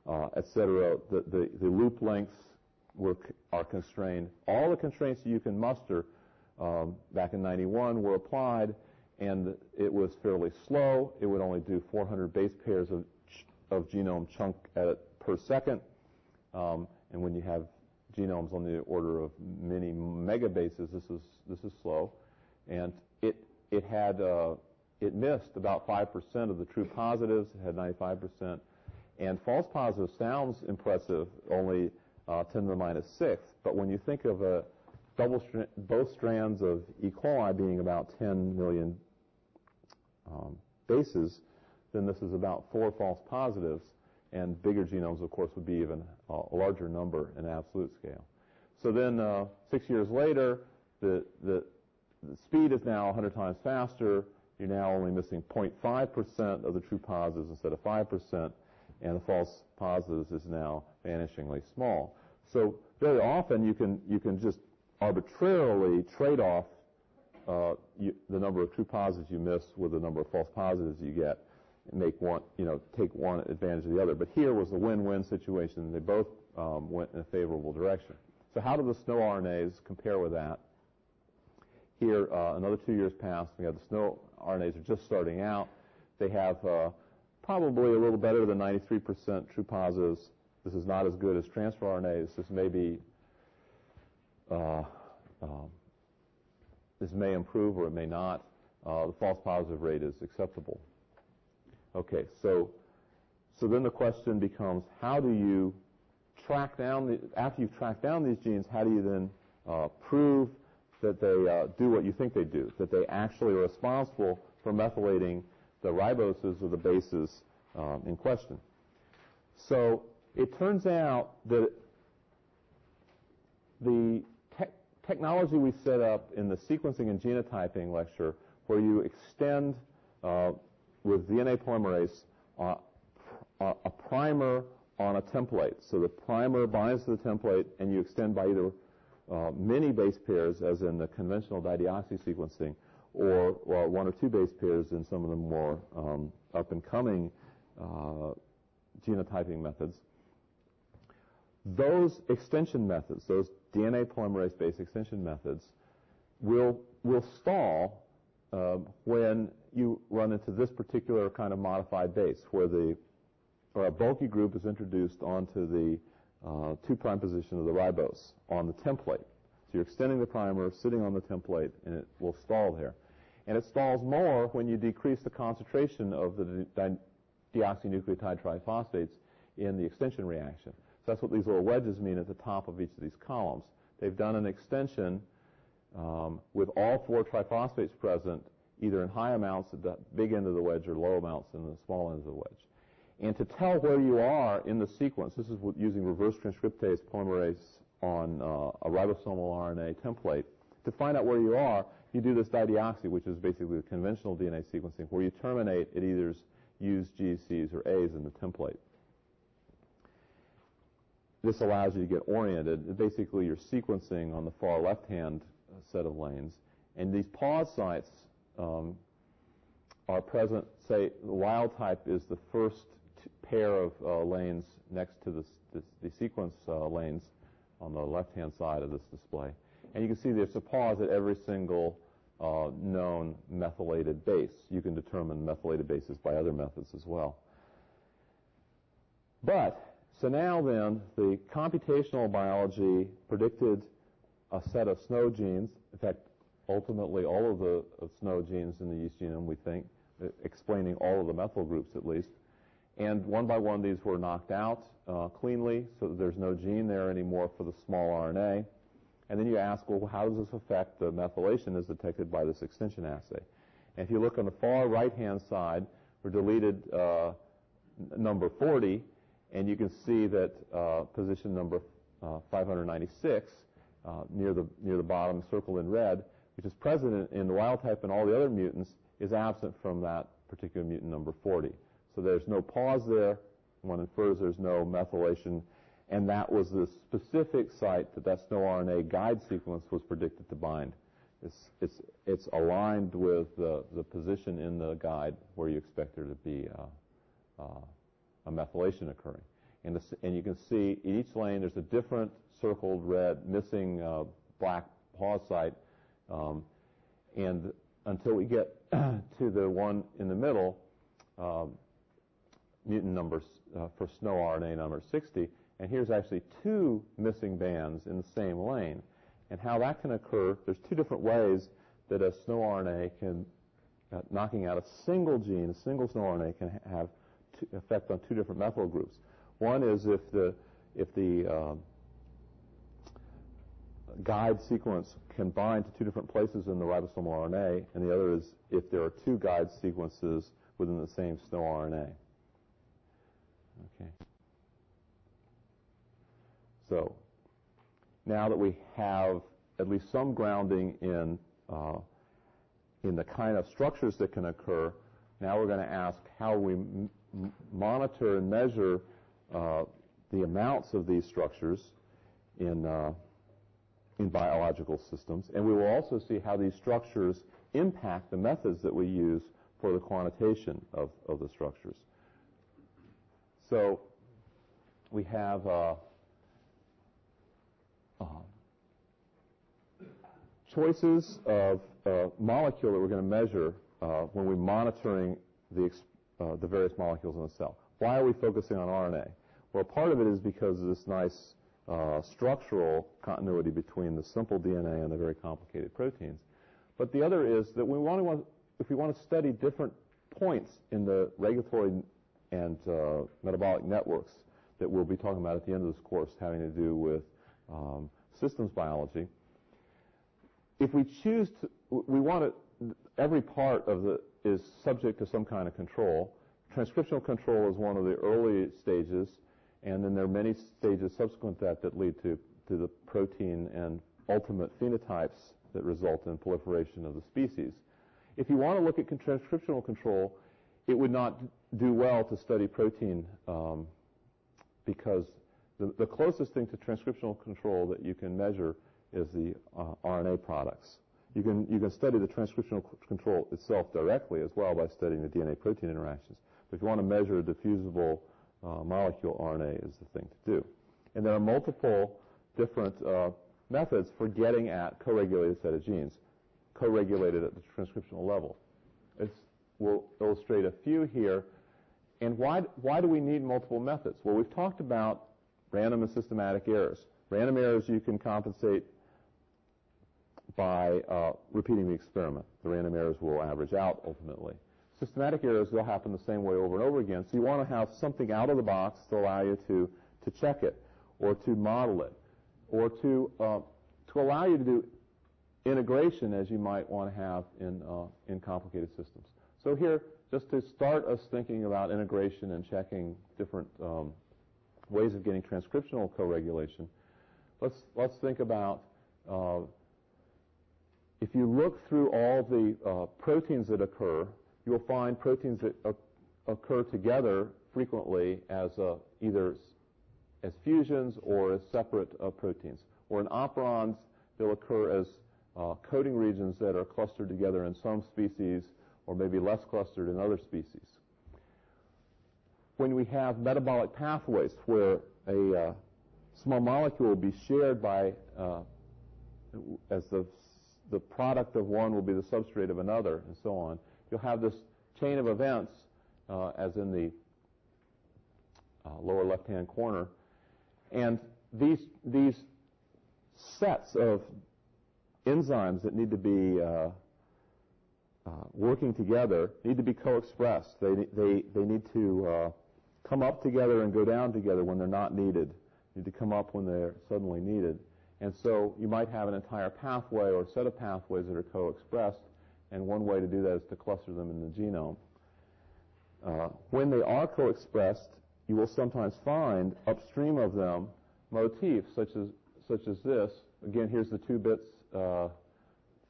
uh, et cetera. The, the, the loop lengths were, are constrained. All the constraints that you can muster um, back in 91 were applied and it was fairly slow. It would only do 400 base pairs of, of genome chunk per second. Um, and when you have genomes on the order of many megabases, this is this is slow. And it it had uh, it missed about five percent of the true positives. It had 95 percent, and false positives sounds impressive, only uh, 10 to the minus sixth. But when you think of a double both strands of E. coli being about 10 million um, bases, then this is about four false positives, and bigger genomes, of course, would be even a larger number in absolute scale. So then, uh, six years later, the, the, the speed is now 100 times faster. You're now only missing 0.5% of the true positives instead of 5%, and the false positives is now vanishingly small. So very often you can you can just arbitrarily trade off uh, you, the number of true positives you miss with the number of false positives you get, make one, you know, take one advantage of the other. But here was the win-win situation. They both um, went in a favorable direction. So how do the SNO RNAs compare with that? Here, uh, another two years passed. We have the SNO RNAs are just starting out. They have uh, probably a little better than 93% true positives. This is not as good as transfer RNAs. This may be uh, um, this may improve or it may not. Uh, the false positive rate is acceptable. Okay, so so then the question becomes, how do you track down the, after you've tracked down these genes, how do you then uh, prove that they uh, do what you think they do, that they actually are responsible for methylating the riboses or the bases um, in question? So it turns out that the technology we set up in the sequencing and genotyping lecture where you extend uh, with DNA polymerase uh, a primer on a template. So the primer binds to the template and you extend by either uh, many base pairs as in the conventional dideoxy sequencing or well, one or two base pairs in some of the more um, up and coming uh, genotyping methods. Those extension methods, those DNA polymerase-based extension methods, will will stall um, when you run into this particular kind of modified base, where the or a bulky group is introduced onto the uh, two prime position of the ribose on the template. So you're extending the primer, sitting on the template, and it will stall there. And it stalls more when you decrease the concentration of the di- deoxynucleotide triphosphates in the extension reaction. That's what these little wedges mean at the top of each of these columns. They've done an extension um, with all four triphosphates present, either in high amounts at the big end of the wedge or low amounts in the small end of the wedge. And to tell where you are in the sequence, this is using reverse transcriptase polymerase on uh, a ribosomal RNA template. To find out where you are, you do this dideoxy, which is basically the conventional DNA sequencing, where you terminate at either U's, G's, or A's in the template. This allows you to get oriented. Basically, you're sequencing on the far left-hand set of lanes, and these pause sites um, are present. Say the wild type is the first pair of uh, lanes next to the, the, the sequence uh, lanes on the left-hand side of this display. And you can see there's a pause at every single uh, known methylated base. You can determine methylated bases by other methods as well. But, so now then, the computational biology predicted a set of SNO genes. In fact, ultimately all of the of SNO genes in the yeast genome, we think, explaining all of the methyl groups at least. And one by one, these were knocked out uh, cleanly so that there's no gene there anymore for the small RNA. And then you ask, well, how does this affect the methylation as detected by this extension assay? And if you look on the far right-hand side, we're deleted uh, number 40, and you can see that uh, position number uh, 596 uh, near the near the bottom, circled in red, which is present in the wild type and all the other mutants, is absent from that particular mutant number 40. So there's no pause there. One infers there's no methylation. And that was the specific site that that SNO RNA guide sequence was predicted to bind. It's, it's, it's aligned with the, the position in the guide where you expect there to be uh, uh, a methylation occurring. And, and, you can see in each lane there's a different circled red missing uh, black pause site. Um, and until we get to the one in the middle, um, mutant number uh, for SNO RNA number 60, and here's actually two missing bands in the same lane. And how that can occur, there's two different ways that a SNO RNA can, uh, knocking out a single gene, a single SNO RNA can ha- have effect on two different methyl groups. One is if the, if the uh, guide sequence can bind to two different places in the ribosomal RNA, and the other is if there are two guide sequences within the same SNO RNA. Okay. So now that we have at least some grounding in uh, in the kind of structures that can occur, now we're going to ask how we monitor and measure uh, the amounts of these structures in uh, in biological systems, and we will also see how these structures impact the methods that we use for the quantitation of, of the structures. So we have uh, uh, choices of uh, molecule that we're going to measure uh, when we're monitoring the, uh, the various molecules in the cell. Why are we focusing on RNA? Well, part of it is because of this nice uh, structural continuity between the simple DNA and the very complicated proteins. But the other is that we want to, if we want to study different points in the regulatory and uh, metabolic networks that we'll be talking about at the end of this course having to do with um, systems biology. If we choose to, we want to, every part of the, is subject to some kind of control. Transcriptional control is one of the early stages, and then there are many stages subsequent to that that lead to, to the protein and ultimate phenotypes that result in proliferation of the species. If you want to look at transcriptional control, it would not do well to study protein um, because the, the, closest thing to transcriptional control that you can measure is the uh, RNA products. You can, you can study the transcriptional control itself directly as well by studying the DNA-protein interactions. But if you want to measure a diffusible uh, molecule, RNA is the thing to do. And there are multiple different uh, methods for getting at co-regulated set of genes, co-regulated at the transcriptional level. It's, we'll illustrate a few here and why, why do we need multiple methods? Well, we've talked about random and systematic errors. Random errors you can compensate by uh, repeating the experiment. The random errors will average out ultimately. Systematic errors will happen the same way over and over again. So you want to have something out of the box to allow you to, to check it or to model it or to, uh, to allow you to do integration as you might want to have in, uh, in complicated systems. So here, just to start us thinking about integration and checking different um, ways of getting transcriptional co-regulation, let's, let's think about uh, if you look through all the uh, proteins that occur, you'll find proteins that occur together frequently as uh, either as fusions or as separate uh, proteins. Or in operons, they'll occur as uh, coding regions that are clustered together in some species or maybe less clustered in other species. When we have metabolic pathways where a uh, small molecule will be shared by, uh, as the, the product of one will be the substrate of another, and so on, you'll have this chain of events, uh, as in the uh, lower left-hand corner, and these these sets of enzymes that need to be uh, uh, working together need to be co-expressed. They, they, they need to uh, come up together and go down together when they're not needed. Need to come up when they're suddenly needed. And so you might have an entire pathway or set of pathways that are co-expressed, and one way to do that is to cluster them in the genome. Uh, when they are co-expressed, you will sometimes find upstream of them motifs such as such as this. Again, here's the two bits uh,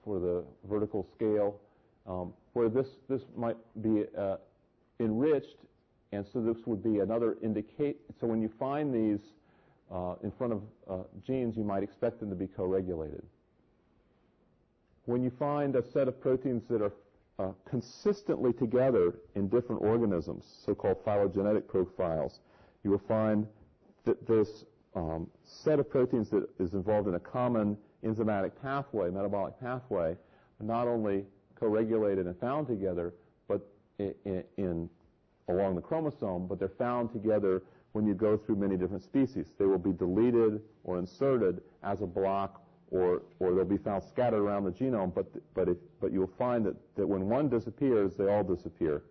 for the vertical scale um, where this, this might be uh, enriched, and so this would be another indicate. So when you find these uh, in front of uh, genes, you might expect them to be co-regulated. When you find a set of proteins that are uh, consistently together in different organisms, so-called phylogenetic profiles, you will find that this um, set of proteins that is involved in a common enzymatic pathway, metabolic pathway, not only co-regulated and found together, but in, in, along the chromosome, but they're found together when you go through many different species. They will be deleted or inserted as a block, or or they'll be found scattered around the genome. But but if, but you'll find that that when one disappears, they all disappear.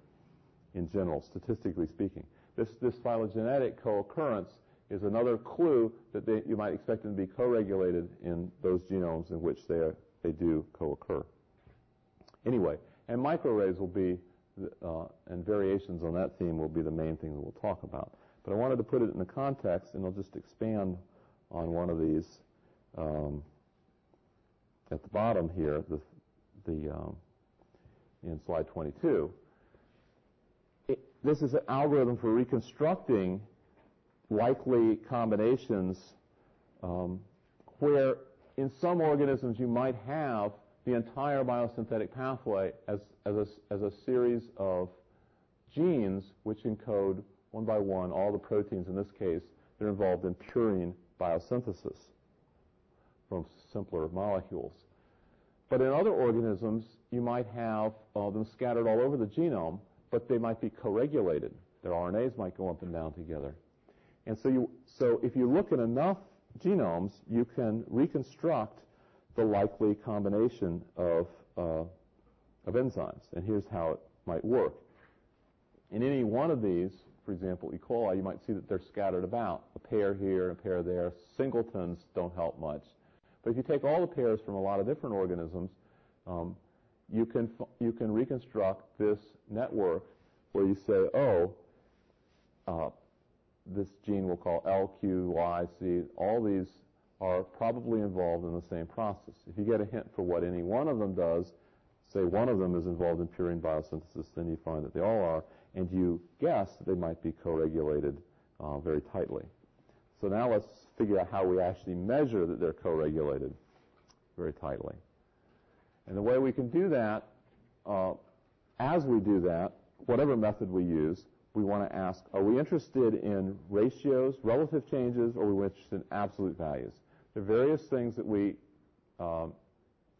In general, statistically speaking, this this phylogenetic co-occurrence is another clue that they, you might expect them to be co-regulated in those genomes in which they are, they do co-occur. Anyway, and microarrays will be, uh, and variations on that theme will be the main thing that we'll talk about. But I wanted to put it in the context, and I'll just expand on one of these um, at the bottom here, the, the um, in slide 22. It, this is an algorithm for reconstructing likely combinations um, where in some organisms you might have the entire biosynthetic pathway as, as, a, as a series of genes which encode one by one all the proteins, in this case, that are involved in purine biosynthesis from simpler molecules. But in other organisms, you might have uh, them scattered all over the genome, but they might be co-regulated. Their RNAs might go up and down together. And so, you, so if you look at enough genomes, you can reconstruct the likely combination of, uh, of enzymes. And here's how it might work. In any one of these, for example, E. coli, you might see that they're scattered about. A pair here, a pair there. Singletons don't help much. But if you take all the pairs from a lot of different organisms, um, you can you can reconstruct this network where you say, oh, uh, this gene we'll call L, Q, Y, C. All these are probably involved in the same process. If you get a hint for what any one of them does, say one of them is involved in purine biosynthesis, then you find that they all are, and you guess that they might be co-regulated uh, very tightly. So now let's figure out how we actually measure that they're co-regulated very tightly. And the way we can do that, uh, as we do that, whatever method we use, we want to ask, are we interested in ratios, relative changes, or are we interested in absolute values? There are various things that we um,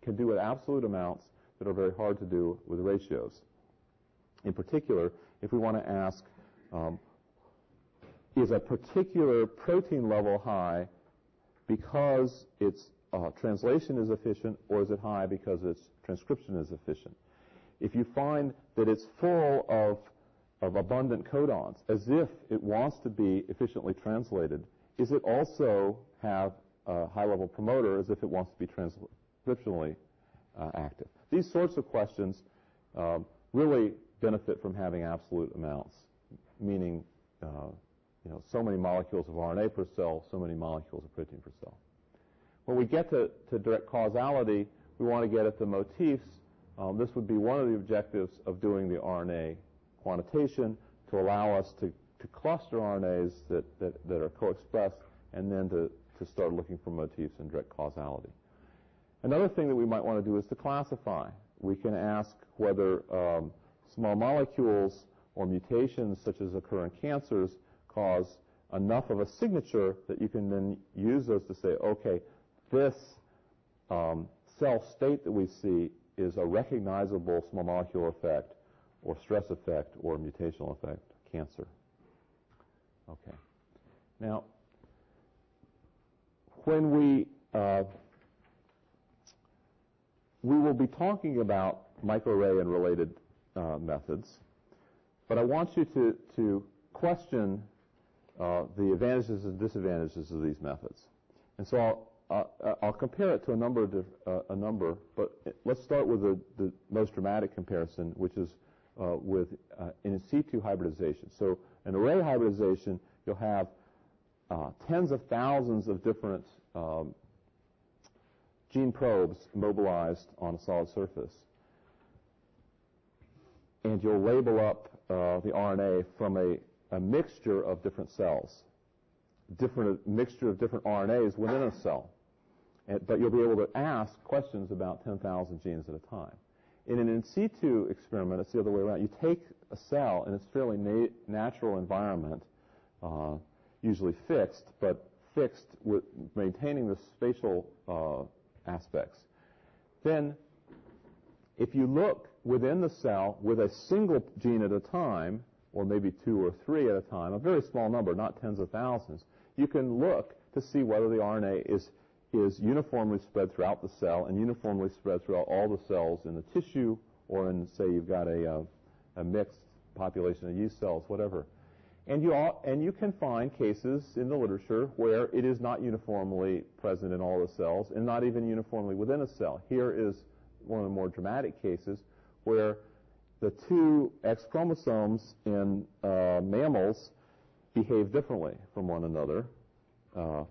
can do with absolute amounts that are very hard to do with ratios. In particular, if we want to ask, um, is a particular protein level high because its uh, translation is efficient, or is it high because its transcription is efficient? If you find that it's full of, of abundant codons, as if it wants to be efficiently translated, is it also have a high-level promoter as if it wants to be transcriptionally uh, active? These sorts of questions um, really benefit from having absolute amounts, meaning uh, you know, so many molecules of RNA per cell, so many molecules of protein per cell. When we get to, to direct causality, we want to get at the motifs. Um, this would be one of the objectives of doing the RNA quantitation to allow us to, to cluster RNAs that, that, that are co-expressed and then to, to start looking for motifs and direct causality. Another thing that we might want to do is to classify. We can ask whether um, small molecules or mutations such as occur in cancers cause enough of a signature that you can then use those to say, okay, this um, cell state that we see is a recognizable small molecule effect or stress effect or mutational effect, cancer. Okay. Now, when we uh, we will be talking about microarray and related uh, methods, but I want you to, to question uh, the advantages and disadvantages of these methods. And so I'll, uh, I'll compare it to a number, of, uh, a number, but let's start with the, the most dramatic comparison, which is uh, with uh, in situ hybridization. So an array hybridization, you'll have uh, tens of thousands of different um, gene probes mobilized on a solid surface. And you'll label up uh, the RNA from a, a mixture of different cells, different mixture of different RNAs within a cell but you'll be able to ask questions about 10,000 genes at a time. In an in situ experiment, it's the other way around. You take a cell in its fairly na- natural environment, uh, usually fixed, but fixed with maintaining the spatial uh, aspects. Then, if you look within the cell with a single gene at a time, or maybe two or three at a time, a very small number, not tens of thousands, you can look to see whether the RNA is is uniformly spread throughout the cell and uniformly spread throughout all the cells in the tissue or in, say, you've got a, uh, a mixed population of yeast cells, whatever. And you, all, and you can find cases in the literature where it is not uniformly present in all the cells and not even uniformly within a cell. Here is one of the more dramatic cases where the two X chromosomes in uh, mammals behave differently from one another. Uh,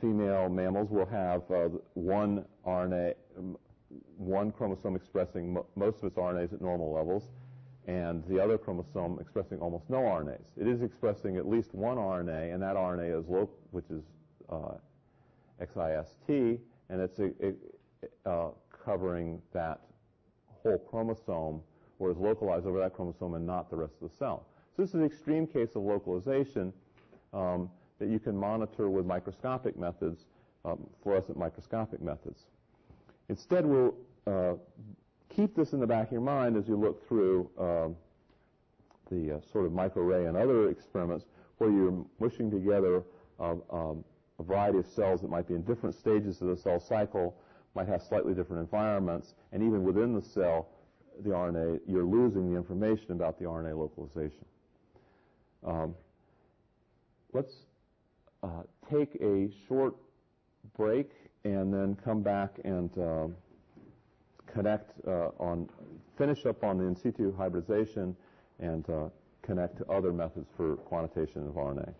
female mammals will have uh, one RNA, one chromosome expressing mo- most of its RNAs at normal levels, and the other chromosome expressing almost no RNAs. It is expressing at least one RNA, and that RNA is which is uh, XIST, and it's a, it, uh, covering that whole chromosome, or is localized over that chromosome and not the rest of the cell. So this is an extreme case of localization. Um, that you can monitor with microscopic methods, um, fluorescent microscopic methods. Instead, we'll uh, keep this in the back of your mind as you look through uh, the uh, sort of microarray and other experiments where you're mushing together um, a variety of cells that might be in different stages of the cell cycle, might have slightly different environments, and even within the cell, the RNA, you're losing the information about the RNA localization. Um, let's uh, take a short break and then come back and uh, connect uh, on, finish up on the in situ hybridization and uh, connect to other methods for quantitation of RNA.